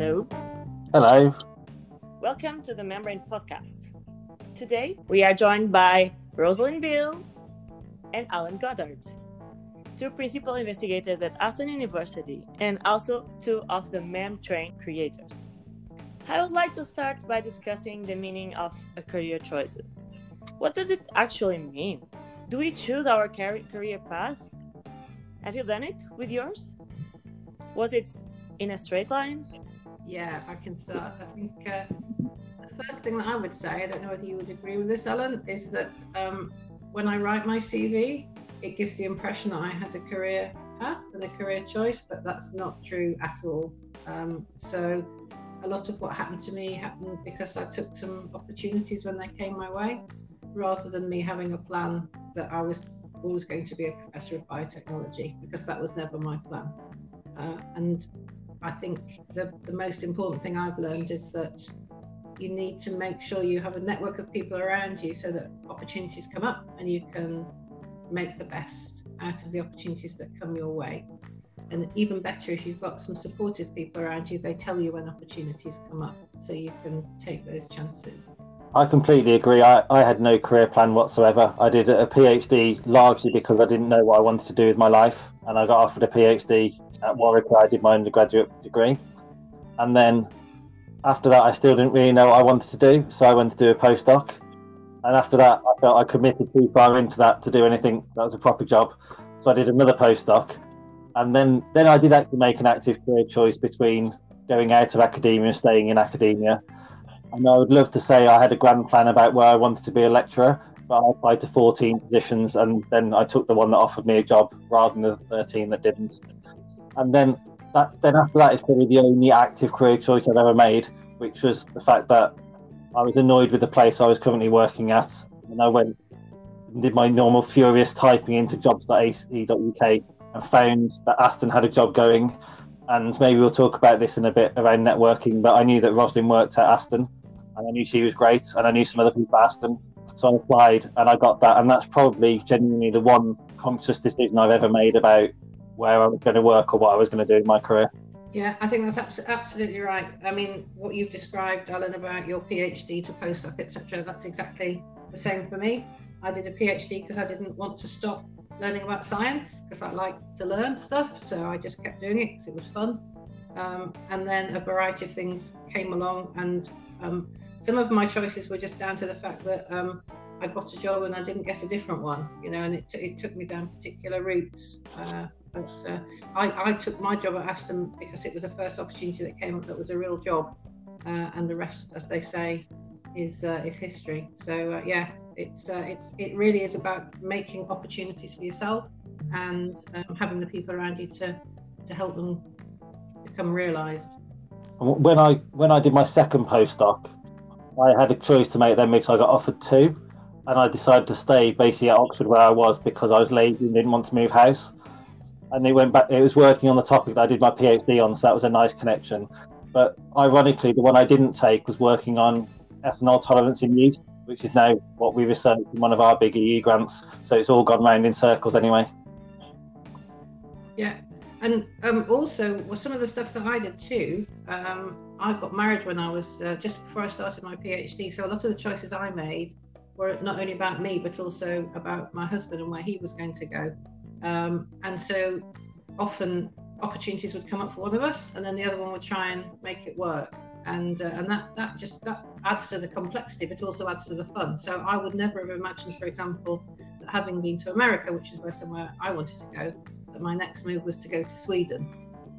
Hello. Hello. Welcome to the Membrane Podcast. Today we are joined by Rosalind Bill and Alan Goddard, two principal investigators at Aston University and also two of the MemTrain creators. I would like to start by discussing the meaning of a career choice. What does it actually mean? Do we choose our career path? Have you done it with yours? Was it in a straight line? Yeah, I can start. I think uh, the first thing that I would say, I don't know whether you would agree with this, Alan, is that um, when I write my CV, it gives the impression that I had a career path and a career choice, but that's not true at all. Um, so a lot of what happened to me happened because I took some opportunities when they came my way, rather than me having a plan that I was always going to be a professor of biotechnology, because that was never my plan. Uh, and I think the, the most important thing I've learned is that you need to make sure you have a network of people around you so that opportunities come up and you can make the best out of the opportunities that come your way. And even better, if you've got some supportive people around you, they tell you when opportunities come up so you can take those chances. I completely agree. I, I had no career plan whatsoever. I did a PhD largely because I didn't know what I wanted to do with my life. And I got offered a PhD at Warwick where I did my undergraduate degree. And then after that, I still didn't really know what I wanted to do. So I went to do a postdoc. And after that, I felt I committed too far into that to do anything that was a proper job. So I did another postdoc and then then I did actually make an active career choice between going out of academia and staying in academia. And I would love to say I had a grand plan about where I wanted to be a lecturer, but I applied to 14 positions and then I took the one that offered me a job rather than the 13 that didn't. And then that then after that is probably the only active career choice I've ever made, which was the fact that I was annoyed with the place I was currently working at, and I went and did my normal furious typing into jobs.ac.uk and found that Aston had a job going. And maybe we'll talk about this in a bit around networking. But I knew that Roslyn worked at Aston, and I knew she was great, and I knew some other people at Aston. So I applied, and I got that. And that's probably genuinely the one conscious decision I've ever made about where I was going to work or what I was going to do in my career. Yeah, I think that's absolutely right. I mean, what you've described, Alan, about your PhD to postdoc, etc., that's exactly the same for me. I did a PhD because I didn't want to stop learning about science because I like to learn stuff. So I just kept doing it because it was fun. Um, and then a variety of things came along, and um, some of my choices were just down to the fact that um, I got a job and I didn't get a different one, you know, and it, t- it took me down particular routes. Uh, but uh, I, I, took my job at Aston because it was the first opportunity that came up that was a real job, uh, and the rest, as they say, is uh, is history. So uh, yeah, it's uh, it's it really is about making opportunities for yourself and um, having the people around you to to help them become realised. When I when I did my second postdoc, I had a choice to make then because I got offered two, and I decided to stay basically at Oxford where I was because I was lazy and didn't want to move house. And it went back. It was working on the topic that I did my PhD on, so that was a nice connection. But ironically, the one I didn't take was working on ethanol tolerance in yeast, which is now what we researched in one of our big EU grants. So it's all gone round in circles anyway. Yeah, and um, also well, some of the stuff that I did too. Um, I got married when I was uh, just before I started my PhD, so a lot of the choices I made were not only about me but also about my husband and where he was going to go. Um, and so often opportunities would come up for one of us, and then the other one would try and make it work. And uh, and that that just that adds to the complexity but also adds to the fun. So i would never have imagined for example that having been to america which is where somewhere i wanted to go that my next move was to go to sweden.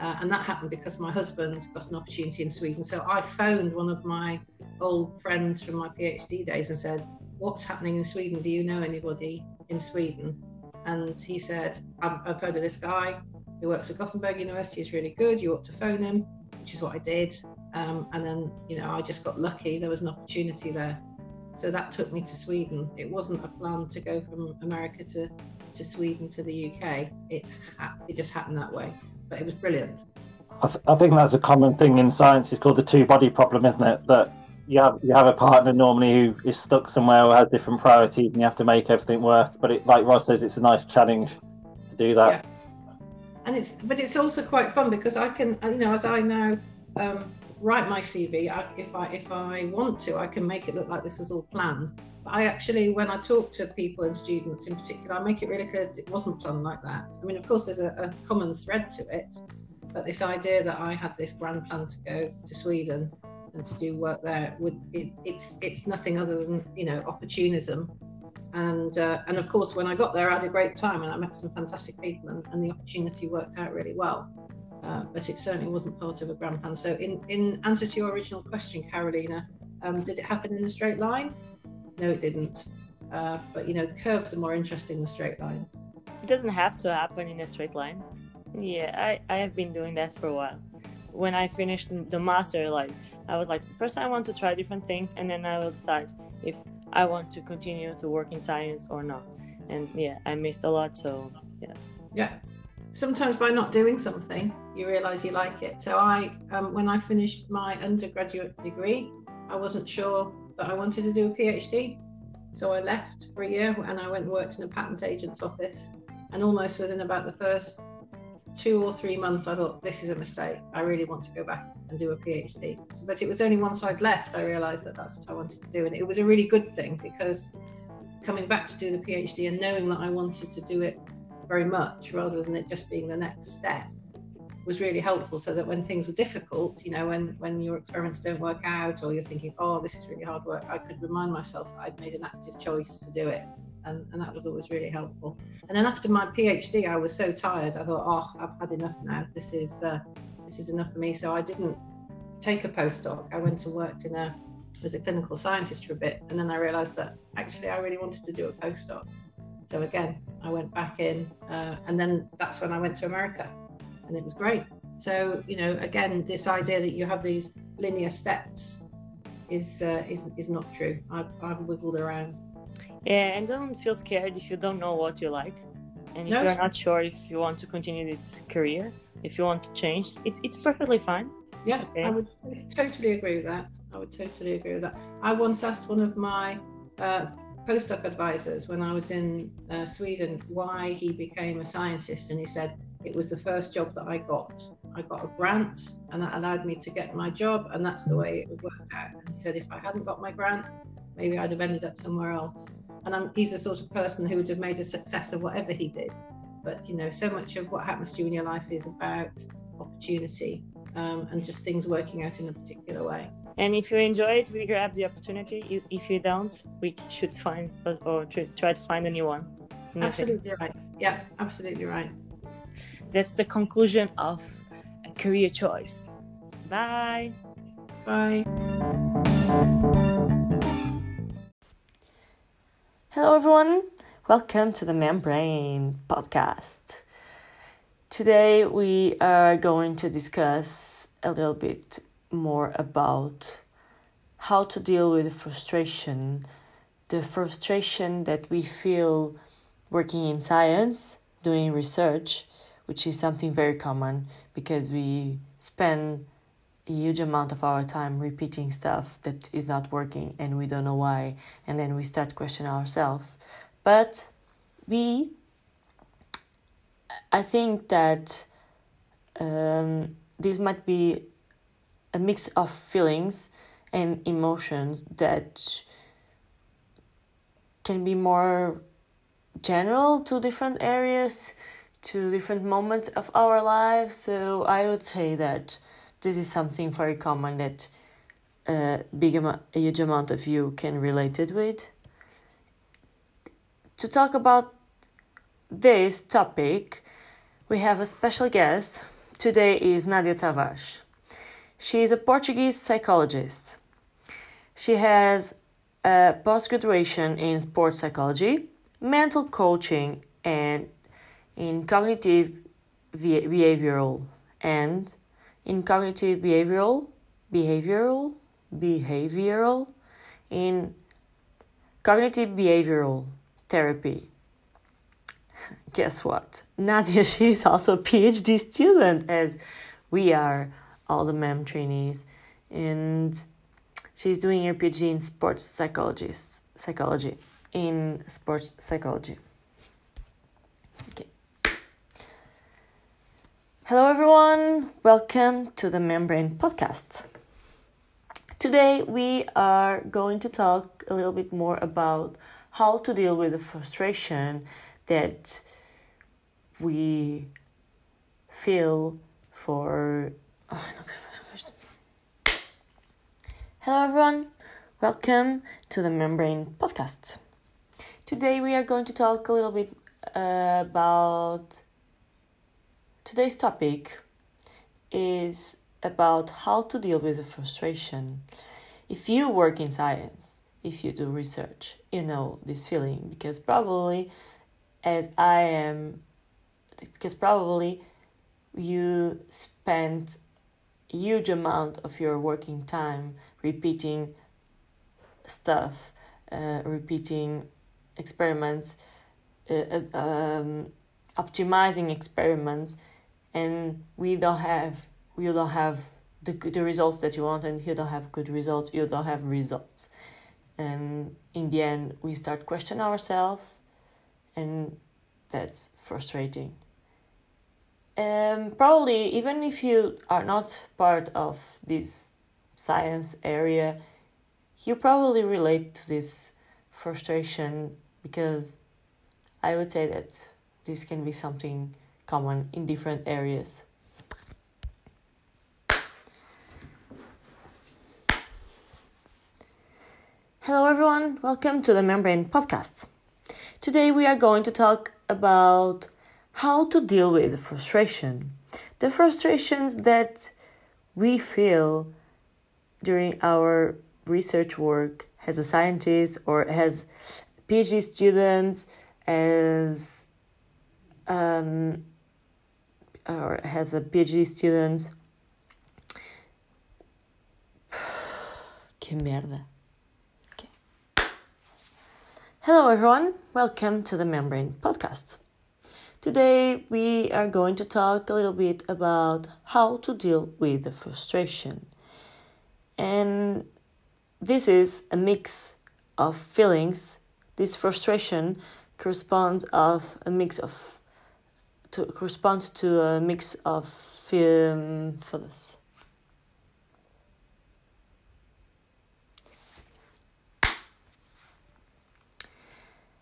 Uh, and that happened because my husband got an opportunity in sweden. So i phoned one of my old friends from my phd days and said what's happening in sweden? Do you know anybody in sweden and he said i've, heard of this guy who works at gothenburg university he's really good you ought to phone him which is what i did um, and then, you know, I just got lucky. There was an opportunity there. So that took me to Sweden. It wasn't a plan to go from America to, to Sweden to the UK. It, ha- it just happened that way. But it was brilliant. I, th- I think that's a common thing in science. It's called the two body problem, isn't it? That you have you have a partner normally who is stuck somewhere or has different priorities, and you have to make everything work. But it, like Ros says, it's a nice challenge to do that. Yeah. And it's but it's also quite fun because I can you know as I now um, write my CV. I, if I if I want to, I can make it look like this was all planned. But I actually, when I talk to people and students in particular, I make it really clear that it wasn't planned like that. I mean, of course, there's a, a common thread to it, but this idea that I had this grand plan to go to Sweden and to do work there would it, it's it's nothing other than you know opportunism. And uh, and of course when I got there I had a great time and I met some fantastic people and, and the opportunity worked out really well. Uh, but it certainly wasn't part of a grand plan. So in in answer to your original question Carolina um, did it happen in a straight line? No it didn't. Uh, but you know curves are more interesting than straight lines. It doesn't have to happen in a straight line. Yeah I, I have been doing that for a while. When I finished the master like I was like first I want to try different things and then I will decide if I want to continue to work in science or not. And yeah, I missed a lot. So yeah. Yeah. Sometimes by not doing something, you realize you like it. So I, um, when I finished my undergraduate degree, I wasn't sure that I wanted to do a PhD. So I left for a year and I went and worked in a patent agent's office. And almost within about the first two or three months, I thought, this is a mistake. I really want to go back and do a PhD. But it was only once I'd left, I realised that that's what I wanted to do. And it was a really good thing because coming back to do the PhD and knowing that I wanted to do it very much rather than it just being the next step was really helpful so that when things were difficult, you know, when, when your experiments don't work out or you're thinking, oh, this is really hard work, I could remind myself that I'd made an active choice to do it. And, and that was always really helpful. And then after my PhD, I was so tired. I thought, oh, I've had enough now. This is, uh, this is enough for me. So I didn't take a postdoc. I went and worked in a, as a clinical scientist for a bit. And then I realized that actually I really wanted to do a postdoc. So again, I went back in, uh, and then that's when I went to America and it was great. So you know, again, this idea that you have these linear steps is uh, is is not true. I've, I've wiggled around. Yeah, and don't feel scared if you don't know what you like, and if no. you're not sure if you want to continue this career, if you want to change, it's it's perfectly fine. Yeah, okay. I would totally agree with that. I would totally agree with that. I once asked one of my uh, postdoc advisors when I was in uh, Sweden why he became a scientist, and he said it was the first job that I got. I got a grant, and that allowed me to get my job, and that's the way it worked out. And he said if I hadn't got my grant, maybe I'd have ended up somewhere else. And I'm, he's the sort of person who would have made a success of whatever he did. But you know, so much of what happens to you in your life is about opportunity um, and just things working out in a particular way. And if you enjoy it, we grab the opportunity. If you don't, we should find or try to find a new one. Absolutely right. Yeah, absolutely right that's the conclusion of a career choice. Bye. Bye. Hello, everyone. Welcome to the Membrane podcast. Today, we are going to discuss a little bit more about how to deal with the frustration, the frustration that we feel working in science, doing research, which is something very common because we spend a huge amount of our time repeating stuff that is not working and we don't know why and then we start questioning ourselves. But we i think that um, this might be a mix of feelings and emotions that can be more general to different areas to different moments of our lives. So I would say that this is something very common that a big amount, a huge amount of you can relate it with. To talk about this topic, we have a special guest. Today is Nadia Tavares. She is a Portuguese psychologist. She has a post graduation in sports psychology, mental coaching, and in cognitive behavioral and in cognitive behavioral behavioral behavioral in cognitive behavioral therapy. Guess what? Nadia she is also a phd student as we are all the mem trainees and she's doing her phd in sports psychologist psychology in sports psychology Hello, everyone. Welcome to the Membrane Podcast. Today we are going to talk a little bit more about how to deal with the frustration that we feel for. Oh, Hello, everyone. Welcome to the Membrane Podcast. Today we are going to talk a little bit uh, about today's topic is about how to deal with the frustration. If you work in science, if you do research, you know this feeling because probably, as I am, because probably you spend a huge amount of your working time repeating stuff, uh, repeating experiments, uh, uh um, optimizing experiments, and we don't have you don't have the the results that you want and you don't have good results you don't have results. And in the end we start questioning ourselves and that's frustrating. Um, probably even if you are not part of this science area you probably relate to this frustration because i would say that this can be something common in different areas Hello, everyone. Welcome to the Membrane Podcast. Today, we are going to talk about how to deal with frustration. The frustrations that we feel during our research work as a scientist or as PhD students, as um, or has a PhD student. que merda. Hello, everyone. Welcome to the Membrane Podcast. Today, we are going to talk a little bit about how to deal with the frustration. And this is a mix of feelings. This frustration corresponds of a mix of to corresponds to a mix of um, feelings.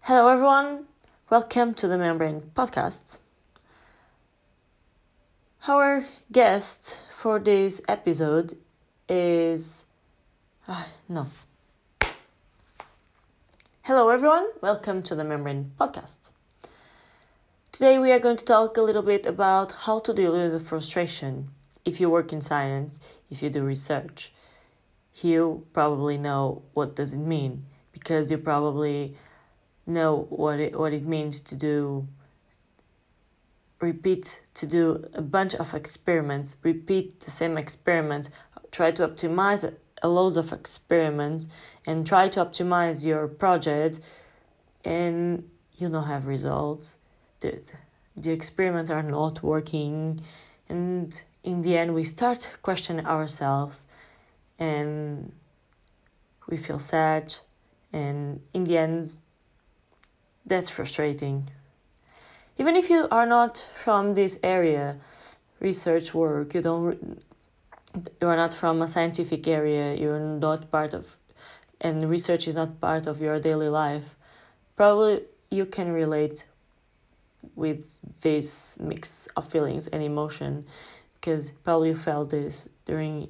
Hello, everyone. Welcome to the Membrane Podcast. Our guest for this episode is. Uh, no. Hello, everyone. Welcome to the Membrane Podcast. Today, we are going to talk a little bit about how to deal with the frustration. If you work in science, if you do research, you probably know what does it mean because you probably know what it what it means to do repeat to do a bunch of experiments repeat the same experiment try to optimize a loads of experiments and try to optimize your project and you don't have results the, the experiments are not working and in the end we start questioning ourselves and we feel sad and in the end that's frustrating. Even if you are not from this area, research work, you don't you are not from a scientific area, you're not part of and research is not part of your daily life, probably you can relate with this mix of feelings and emotion because probably you felt this during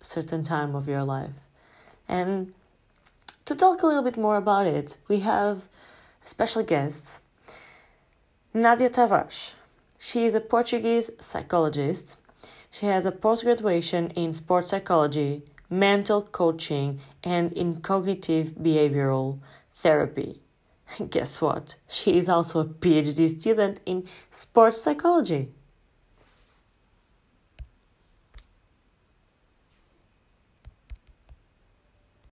a certain time of your life. And to talk a little bit more about it, we have special guests Nadia Tavares. She is a Portuguese psychologist. She has a post graduation in sports psychology, mental coaching, and in cognitive behavioral therapy. Guess what? She is also a PhD student in sports psychology.